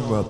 genre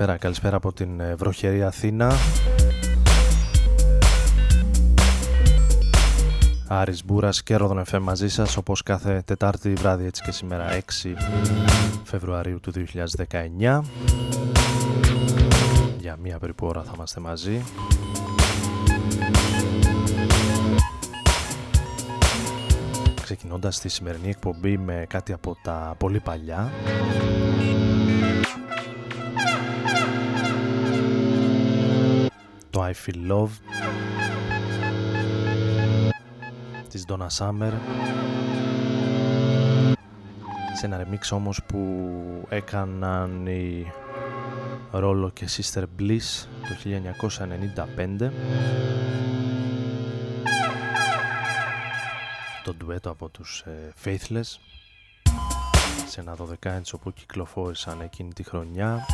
Καλησπέρα, καλησπέρα από την ε, βροχερή Αθήνα. Άρης Μπούρας και Ρόδον FM μαζί σας όπως κάθε Τετάρτη βράδυ έτσι και σήμερα 6 Φεβρουαρίου του 2019 Για μία περίπου ώρα θα είμαστε μαζί. Ξεκινώντας τη σημερινή εκπομπή με κάτι από τα πολύ παλιά το I Feel Love της Donna Summer. Σε ένα remix όμως που έκαναν οι Ρόλο και Sister Bliss το 1995 το ντουέτο από τους ε, Faithless. Σε ένα 12 inch όπου κυκλοφόρησαν εκείνη τη χρονιά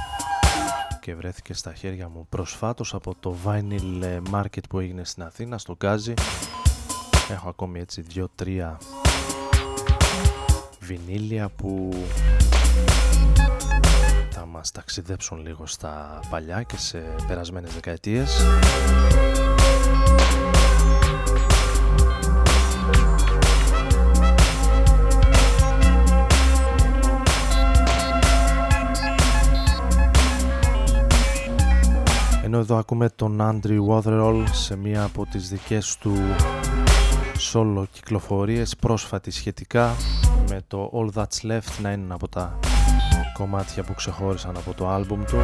και βρέθηκε στα χέρια μου προσφάτως από το Vinyl ε, Market που έγινε στην Αθήνα, στο Γκάζι. Έχω ακόμη έτσι δύο-τρία βινίλια που θα μας ταξιδέψουν λίγο στα παλιά και σε περασμένες δεκαετίες. Ενώ εδώ ακούμε τον Andrew Waterall σε μία από τις δικές του solo κυκλοφορίες πρόσφατη σχετικά με το All That's Left να είναι από τα κομμάτια που ξεχώρισαν από το άλμπουμ του.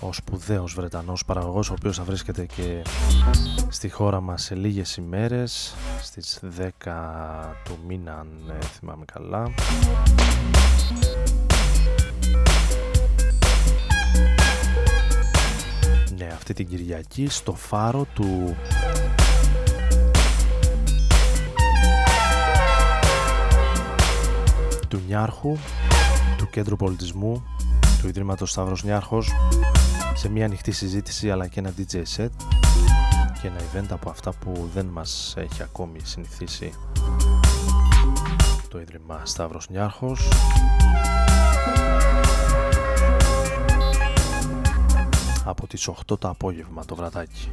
Ο σπουδαίος Βρετανός παραγωγός ο οποίος θα βρίσκεται και στη χώρα μας σε λίγες ημέρες στις 10 του μήνα αν ε, θυμάμαι καλά Ναι, αυτή την Κυριακή στο φάρο του του Νιάρχου, του Κέντρου Πολιτισμού, του Ιδρύματος Σταύρος Νιάρχος σε μια ανοιχτή συζήτηση αλλά και ένα DJ set και ένα event από αυτά που δεν μας έχει ακόμη συνηθίσει το Ίδρυμα Σταύρος Νιάρχος από τις 8 το απόγευμα το βραδάκι.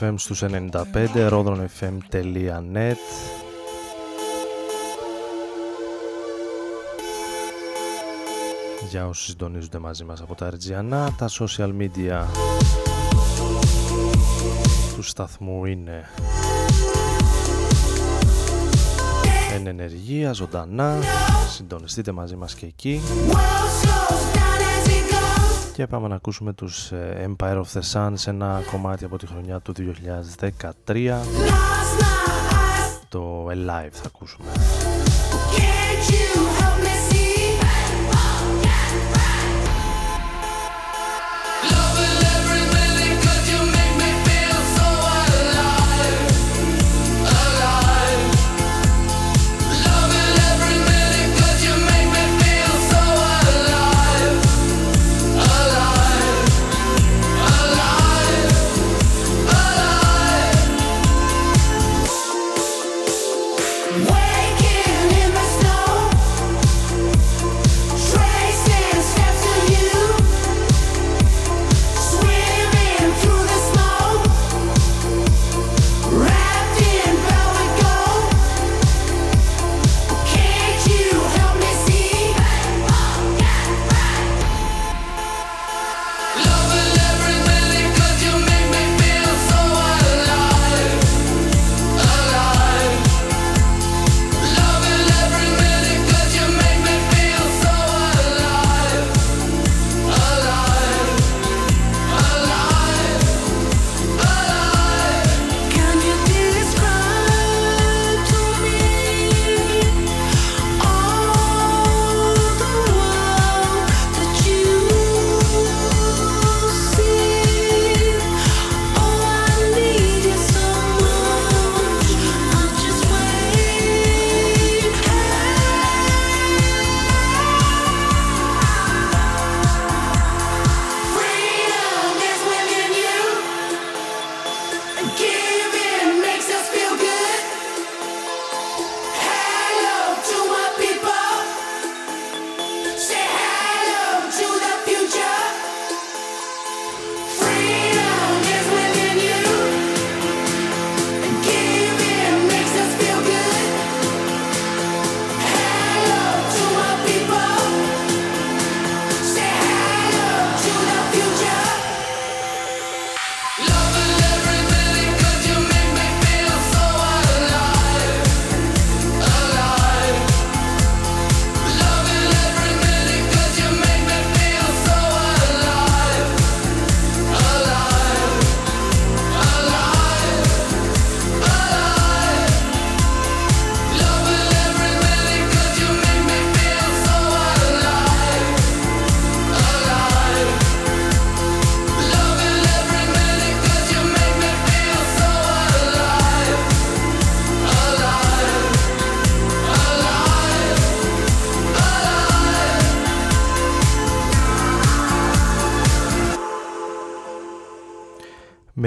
FM στους 95, rodronfm.net Για όσοι συντονίζονται μαζί μας από τα Αργιανά, τα social media του σταθμού είναι εν ενεργεία, ζωντανά, συντονιστείτε μαζί μας και εκεί και πάμε να ακούσουμε τους ε, Empire of the Sun σε ένα κομμάτι από τη χρονιά του 2013 το Alive θα ακούσουμε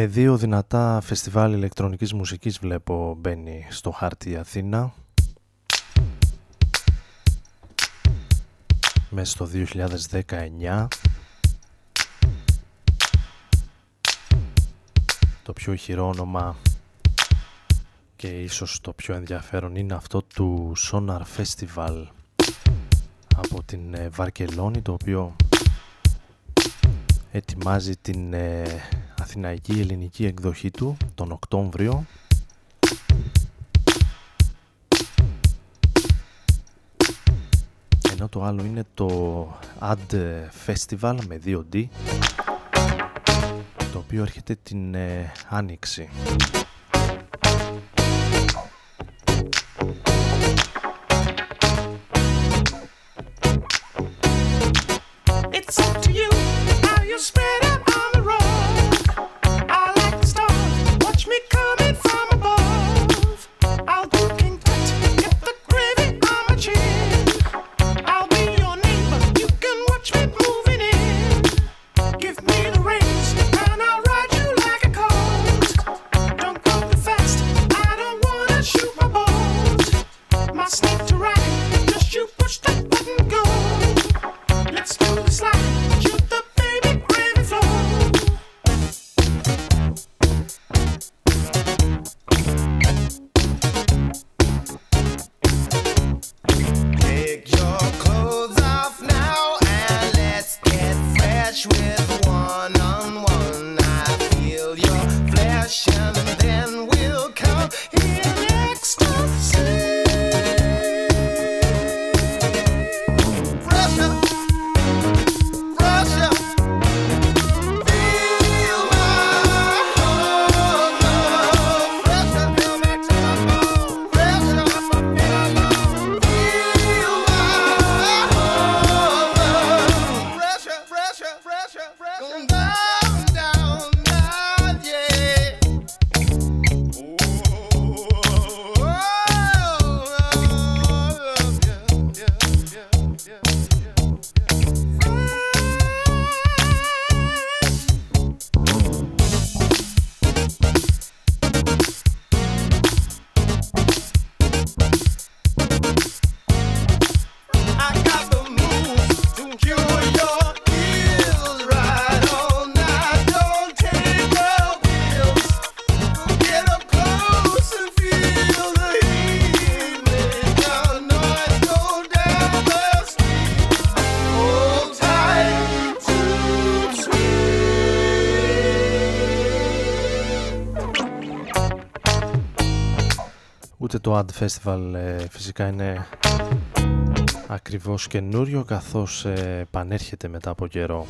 Με δύο δυνατά φεστιβάλ ηλεκτρονικής μουσικής βλέπω μπαίνει στο χάρτη Αθήνα. Μέσα στο 2019. Το πιο ηχηρό όνομα και ίσως το πιο ενδιαφέρον είναι αυτό του Sonar Festival από την ε, Βαρκελόνη το οποίο ετοιμάζει την ε, αθηναϊκή ελληνική εκδοχή του τον Οκτώβριο. Ενώ το άλλο είναι το Ad Festival με 2D το οποίο έρχεται την ε, Άνοιξη το Ad Festival ε, φυσικά είναι ακριβώς καινούριο καθώς ε, επανέρχεται μετά από καιρό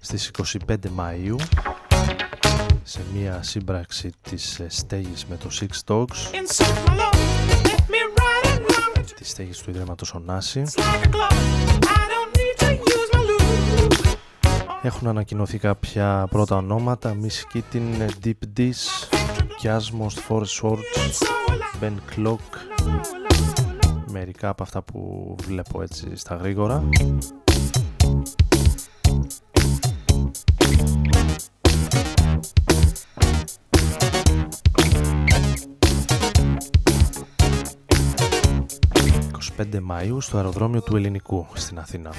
στις 25 Μαΐου σε μια σύμπραξη της ε, στέγης με το Six Dogs. Τη στέγης του Ιδρύματος Ωνάση Έχουν ανακοινωθεί κάποια πρώτα ονόματα. Miss Kitten, Deep Dish, Kiasmos, Forest Swords Ben Clock μερικά από αυτά που βλέπω έτσι στα γρήγορα ...25 Μαΐου στο αεροδρόμιο του Ελληνικού στην Αθήνα.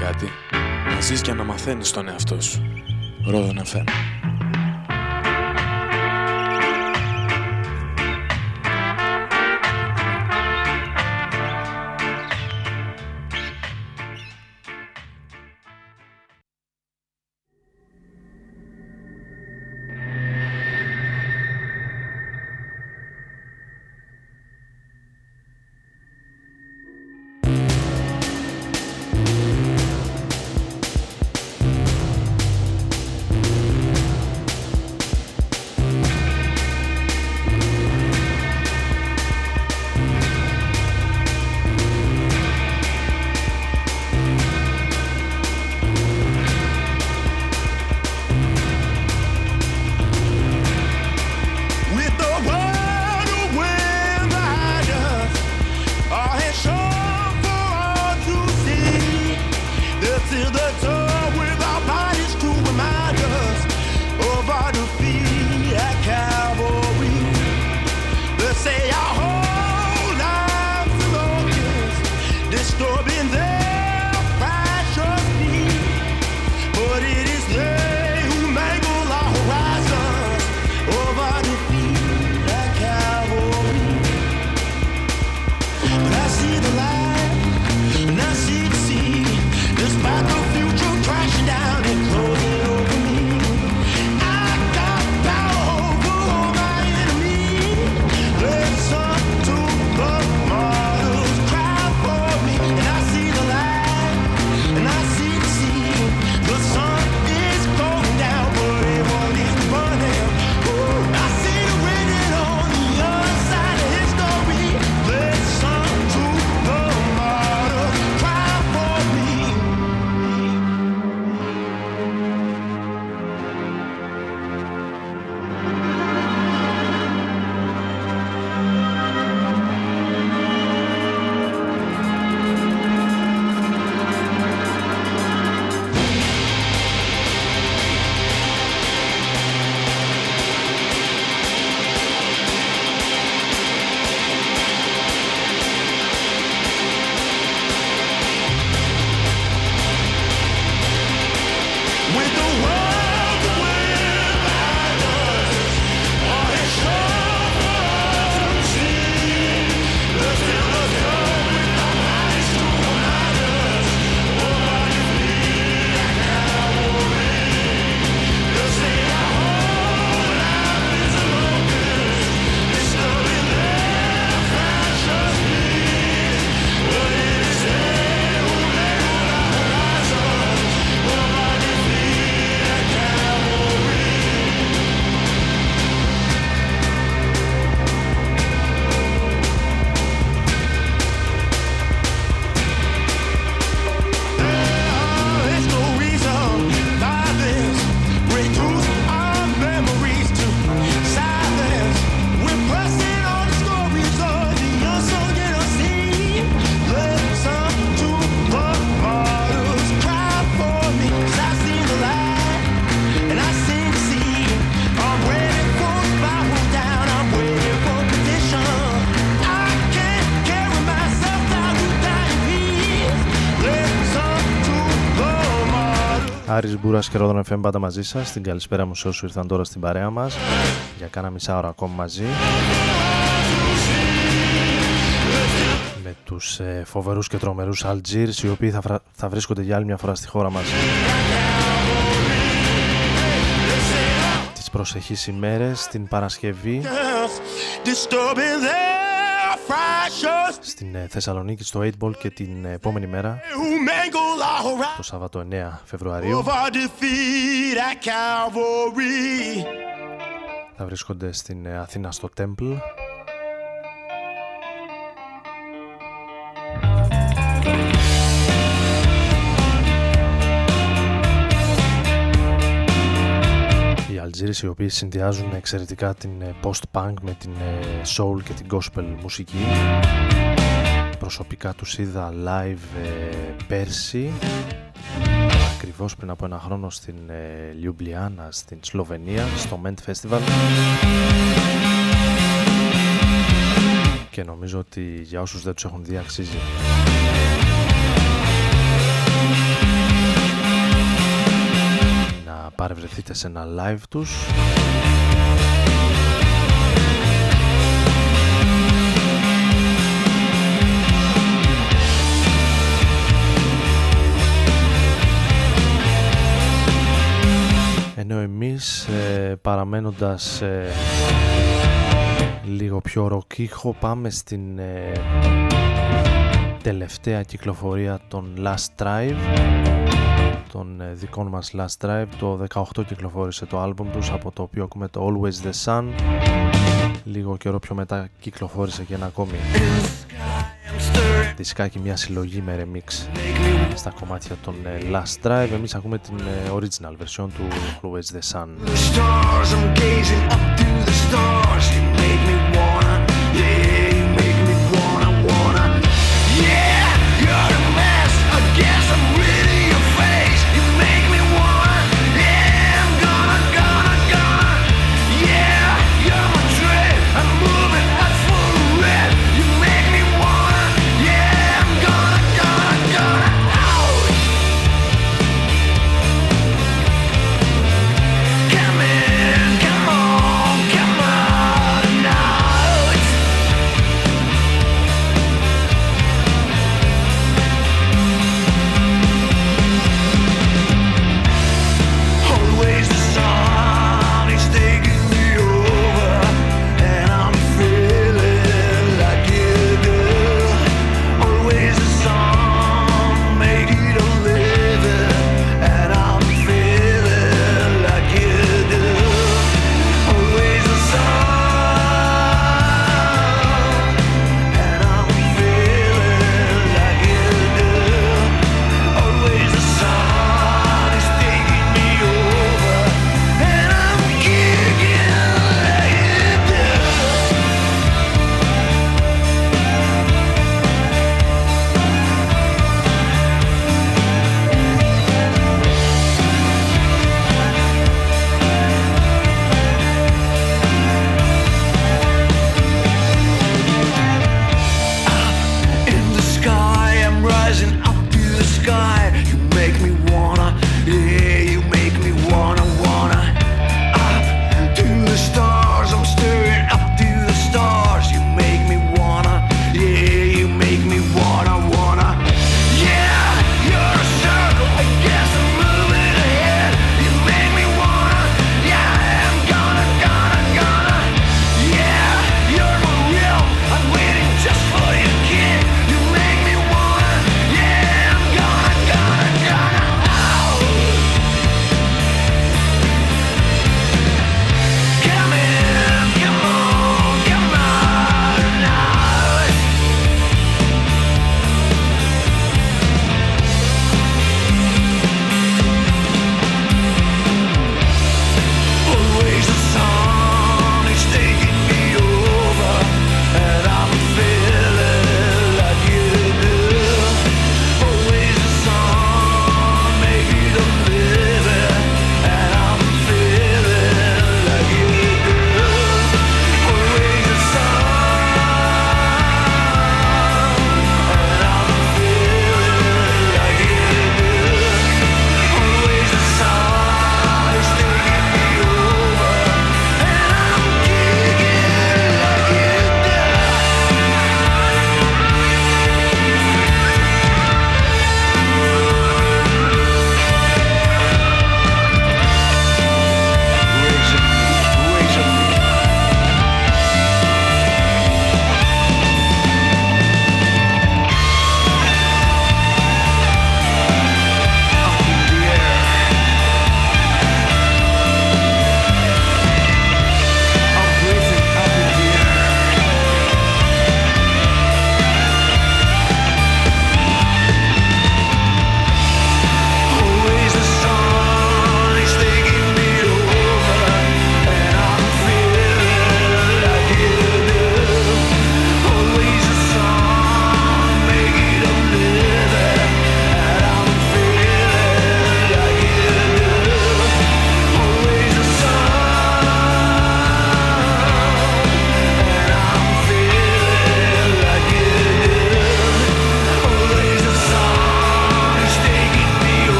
Κάτι. Να ζεις και να μαθαίνεις τον εαυτό σου. Ρόδον FM. Άρης Μπούρας και Ρόδον FM πάντα μαζί σας. Την καλησπέρα μου σε όσους ήρθαν τώρα στην παρέα μας για κάνα μισά ώρα ακόμα μαζί. Με τους ε, φοβερούς και τρομερούς Algiers οι οποίοι θα, θα βρίσκονται για άλλη μια φορά στη χώρα μας. Τις προσεχείς ημέρες, την Παρασκευή στην ε, Θεσσαλονίκη στο 8 Ball και την επόμενη μέρα το Σάββατο 9 Φεβρουαρίου θα βρίσκονται στην ε, Αθήνα στο Temple οι οποίοι συνδυάζουν εξαιρετικά την ε, post-punk με την ε, soul και την gospel μουσική. Προσωπικά τους είδα live ε, πέρσι, ακριβώς πριν από ένα χρόνο στην Λιουμπλιάνα, στην Σλοβενία, στο Ment Festival. Και νομίζω ότι για όσους δεν τους έχουν δει αξίζει. Παρευρεθείτε σε ένα live τους. Ενώ εμείς ε, παραμένοντας ε, λίγο πιο ροκίχο πάμε στην ε, τελευταία κυκλοφορία των Last Drive των ε, δικών μας Last Drive. Το 18 κυκλοφόρησε το άλμπουμ τους από το οποίο ακούμε το Always The Sun. Λίγο καιρό πιο μετά κυκλοφόρησε και ένα ακόμη δισκάκι μια συλλογή με remix στα κομμάτια των ε, Last Drive. Εμείς ακούμε την ε, original version του Always The Sun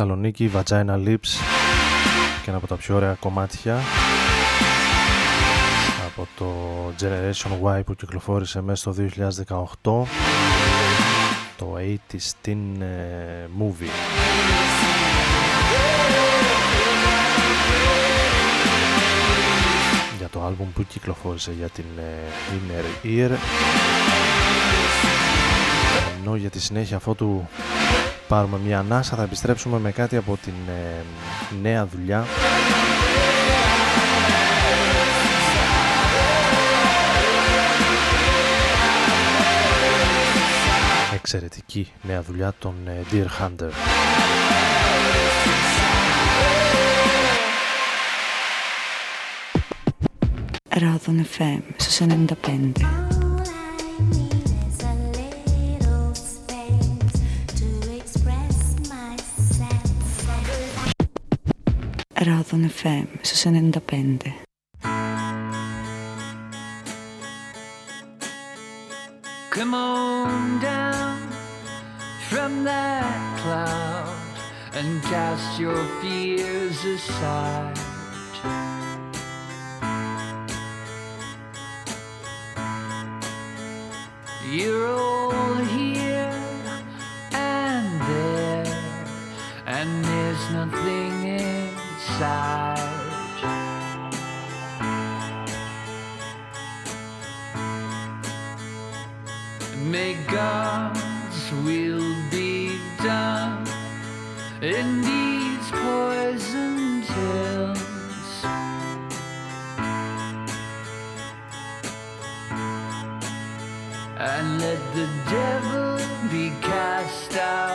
Θεσσαλονίκη, Vagina Lips και ένα από τα πιο ωραία κομμάτια από το Generation Y που κυκλοφόρησε μέσα στο 2018 το 80's Teen ε, Movie. Για το άλμπουμ που κυκλοφόρησε για την ε, Inner Ear. Ενώ για τη συνέχεια αφού του πάρουμε μια ανάσα θα επιστρέψουμε με κάτι από την ε, νέα δουλειά. Εξαιρετική νέα δουλειά των ε, Deer Hunter. Ράδον FM στους 95 Ράδον FM στους 95. Come on down from that cloud and cast your fears aside. You're all here and there, and there's nothing side. May God's will be done in these poisoned hills. And let the devil be cast out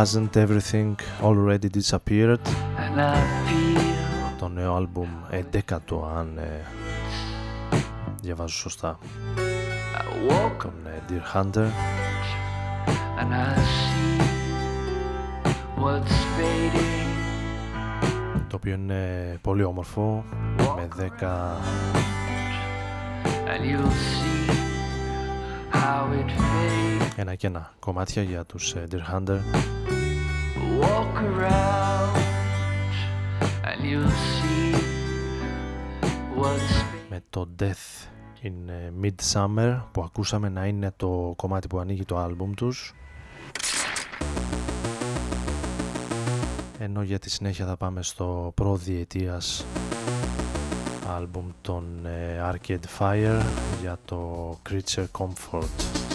hasn't everything already disappeared And I feel το νέο άλμπουμ 11ο αν ε, διαβάζω σωστά I walk τον ε, Deer Hunter and I see what's fading. το οποίο είναι πολύ όμορφο με 10 ένα και ένα κομμάτια για τους ε, Deer Hunter Walk around and you'll see what's... με το Death in Midsummer που ακούσαμε να είναι το κομμάτι που ανοίγει το άλμπουμ τους. Ενώ για τη συνέχεια θα πάμε στο προδιετίας άλμπουμ των ε, Arcade Fire για το Creature Comfort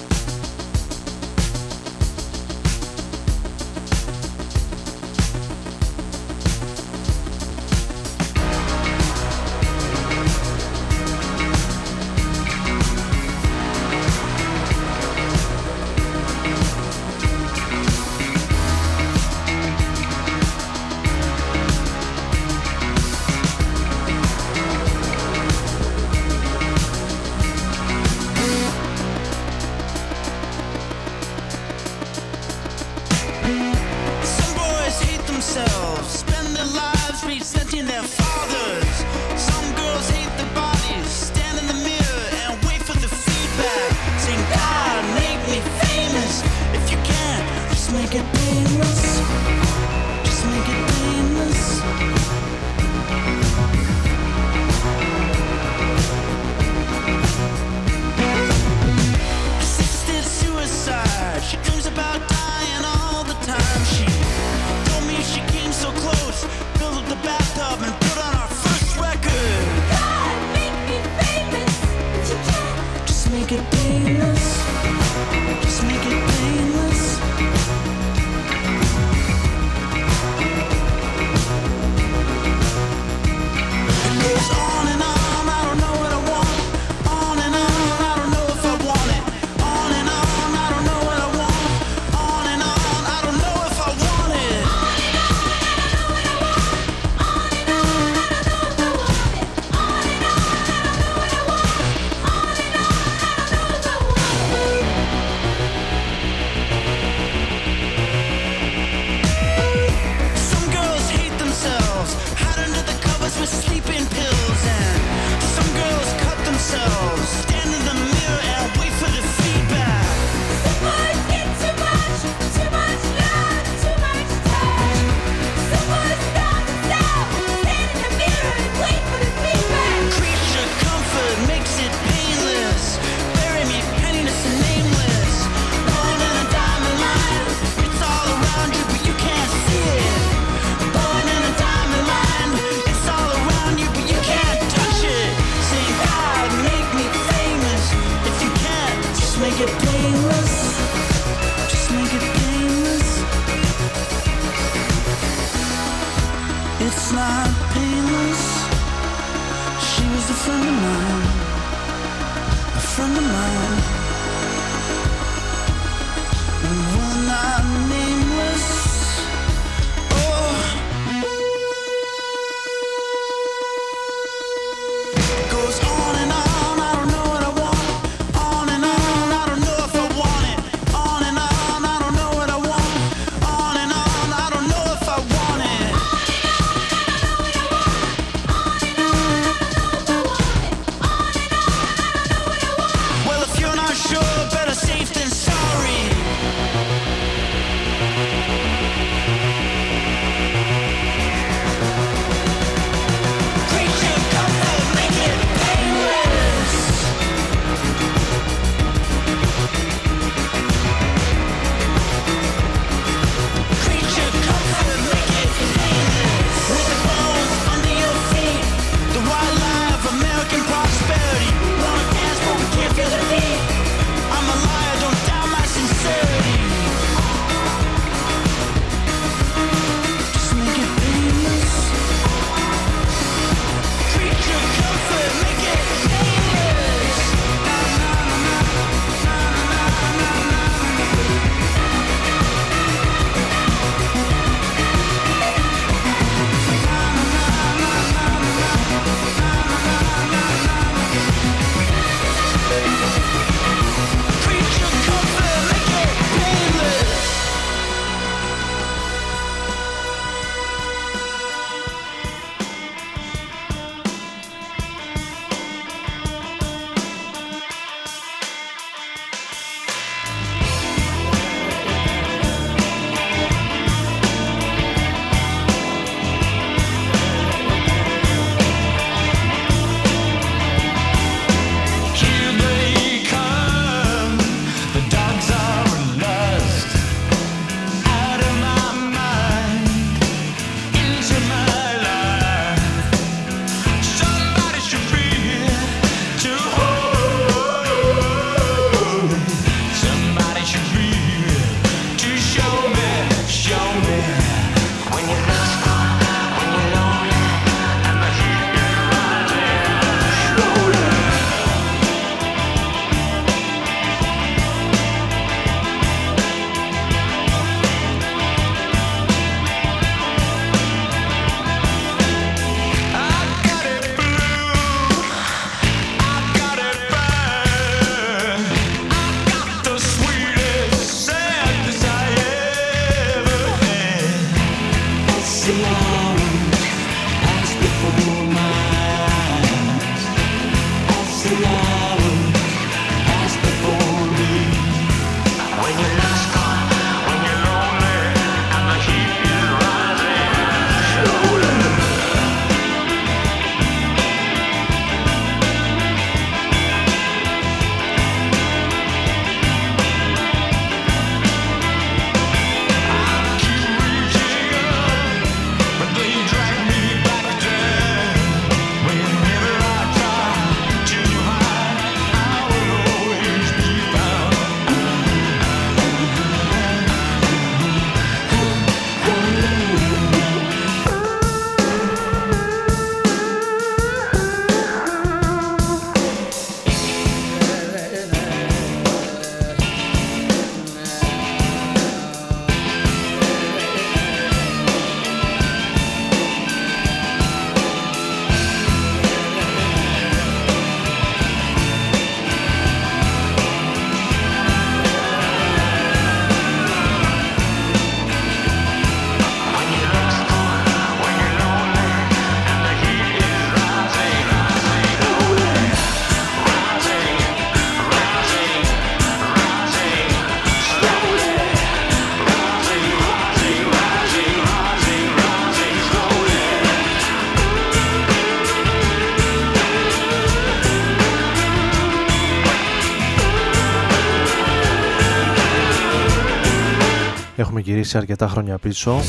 γυρίσει αρκετά χρόνια πίσω.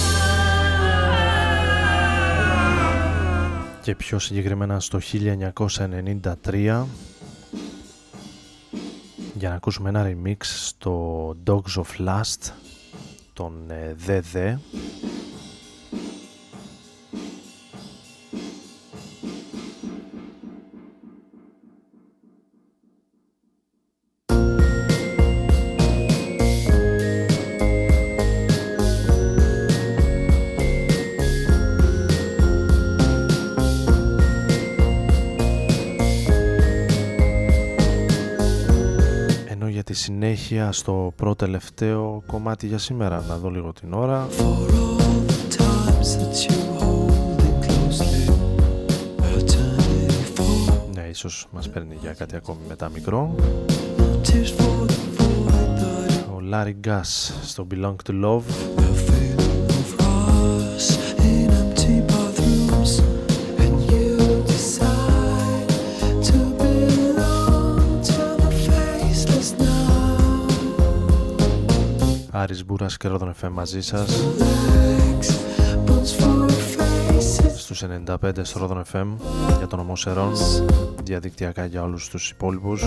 Και πιο συγκεκριμένα στο 1993 για να ακούσουμε ένα remix στο Dogs of Last των DD ε, συνέχεια στο πρώτο τελευταίο κομμάτι για σήμερα. Να δω λίγο την ώρα. Ναι, ίσως μας παίρνει για κάτι ακόμη μετά μικρό. Ο Larry Gus στο Belong to Love. Άρης Μπούρας και Ρόδον FM μαζί σας. Στους 95 στο Ρόδον FM για τον ομό Σερών διαδικτυακά για όλους τους υπόλοιπους.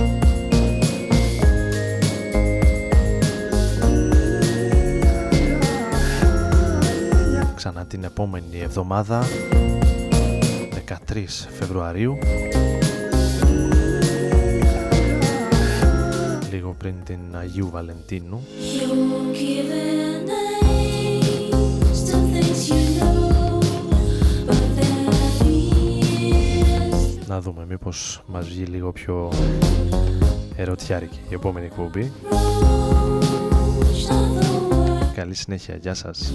Ξανά την επόμενη εβδομάδα 13 Φεβρουαρίου πριν την Αγίου Βαλεντίνου. Να δούμε μήπως μας βγει λίγο πιο ερωτιάρικη η επόμενη εκπομπή. Καλή συνέχεια, γεια σας